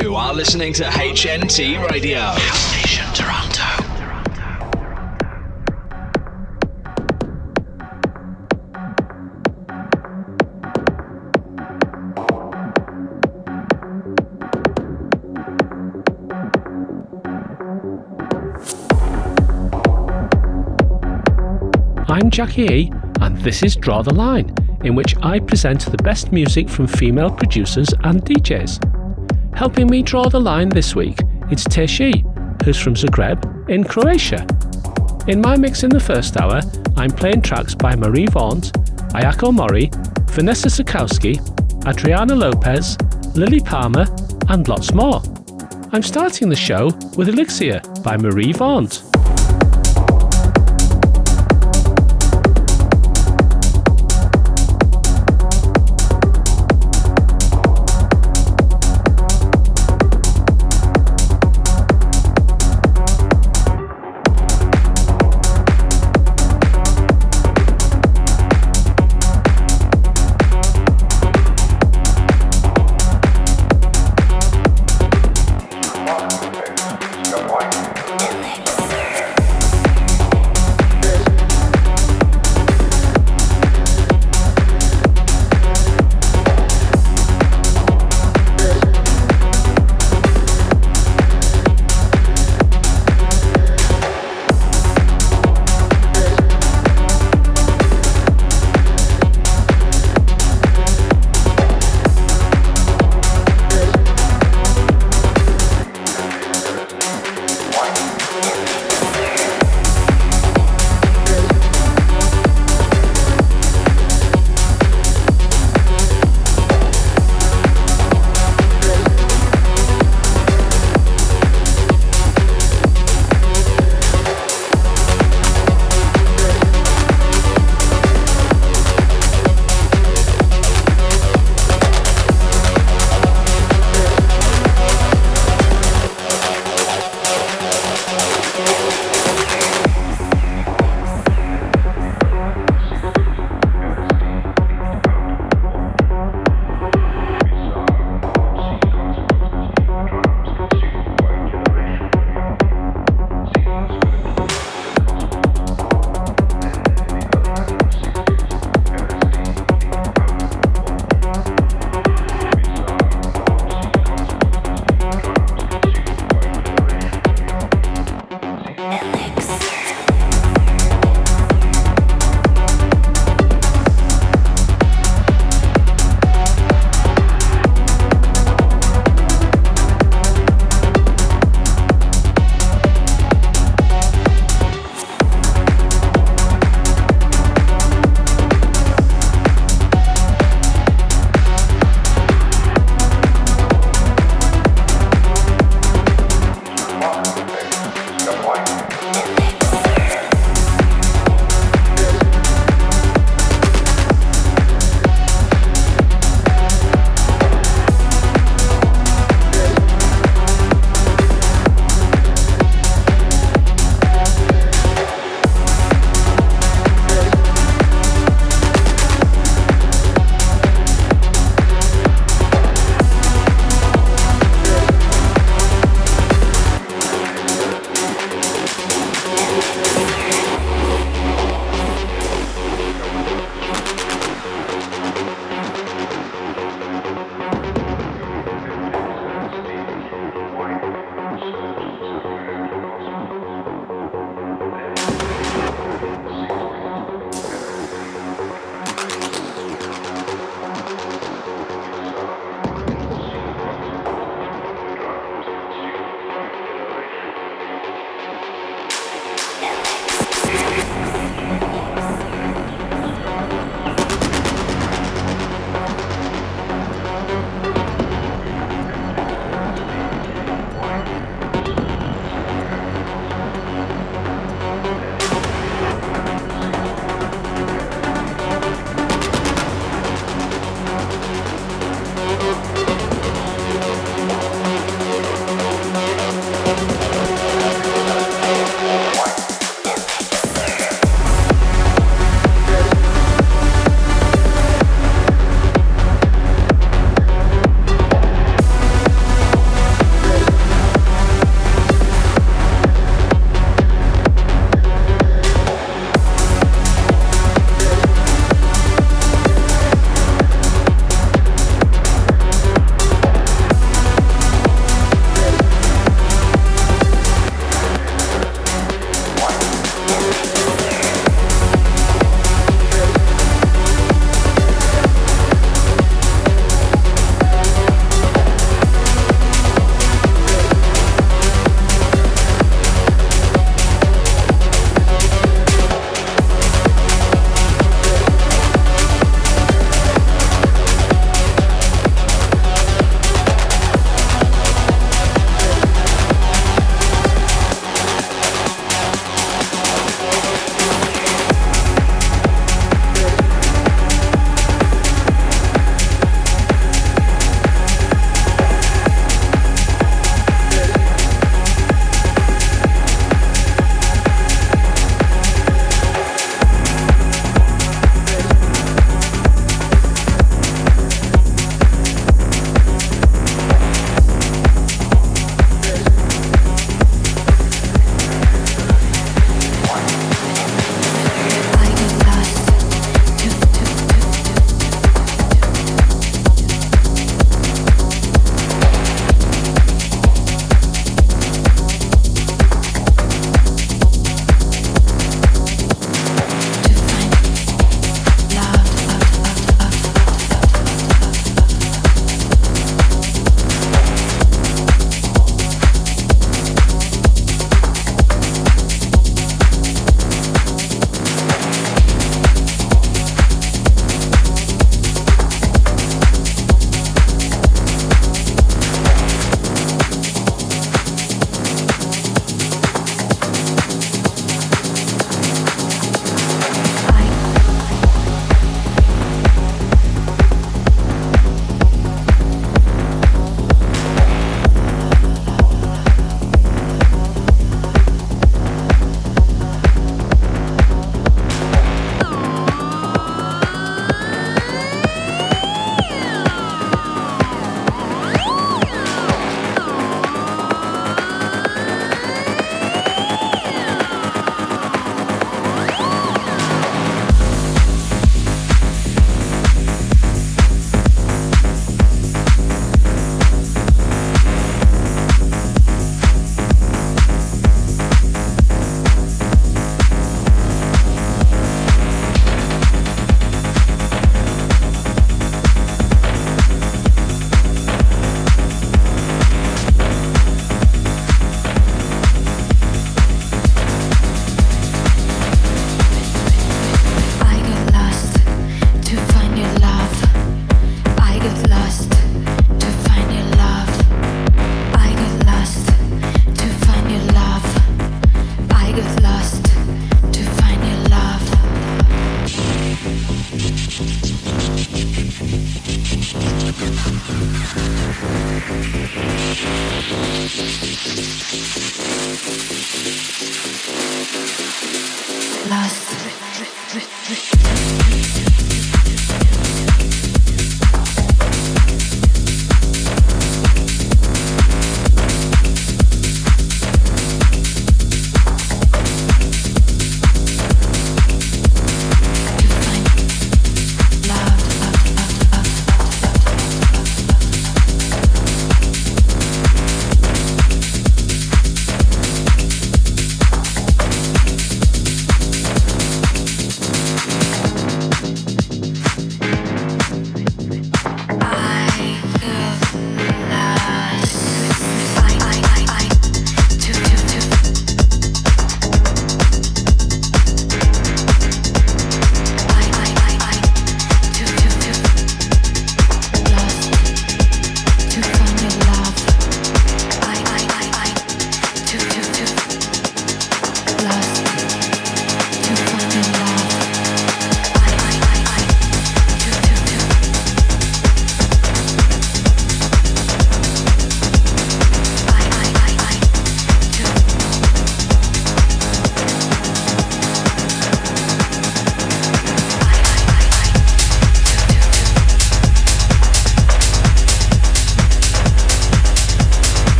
You are listening to HNT Radio. House Nation Toronto. I'm Jackie E, and this is Draw the Line, in which I present the best music from female producers and DJs. Helping me draw the line this week, it's Teshi, who's from Zagreb in Croatia. In my mix in the first hour, I'm playing tracks by Marie Vaunt, Ayako Mori, Vanessa Sukowski, Adriana Lopez, Lilly Palmer, and lots more. I'm starting the show with Elixir by Marie Vaunt.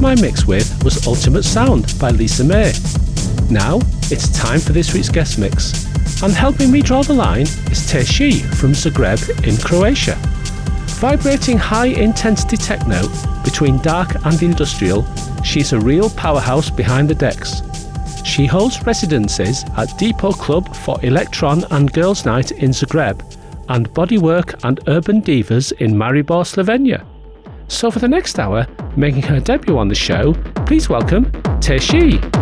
My mix with was Ultimate Sound by Lisa May. Now, it's time for this week's guest mix. And helping me draw the line is Teshi from Zagreb in Croatia. Vibrating high intensity techno between dark and industrial, she's a real powerhouse behind the decks. She holds residencies at Depot Club for Electron and Girls Night in Zagreb and Bodywork and Urban Divas in Maribor, Slovenia. So for the next hour, making her debut on the show, please welcome Teshi.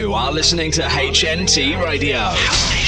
You are listening to HNT Radio.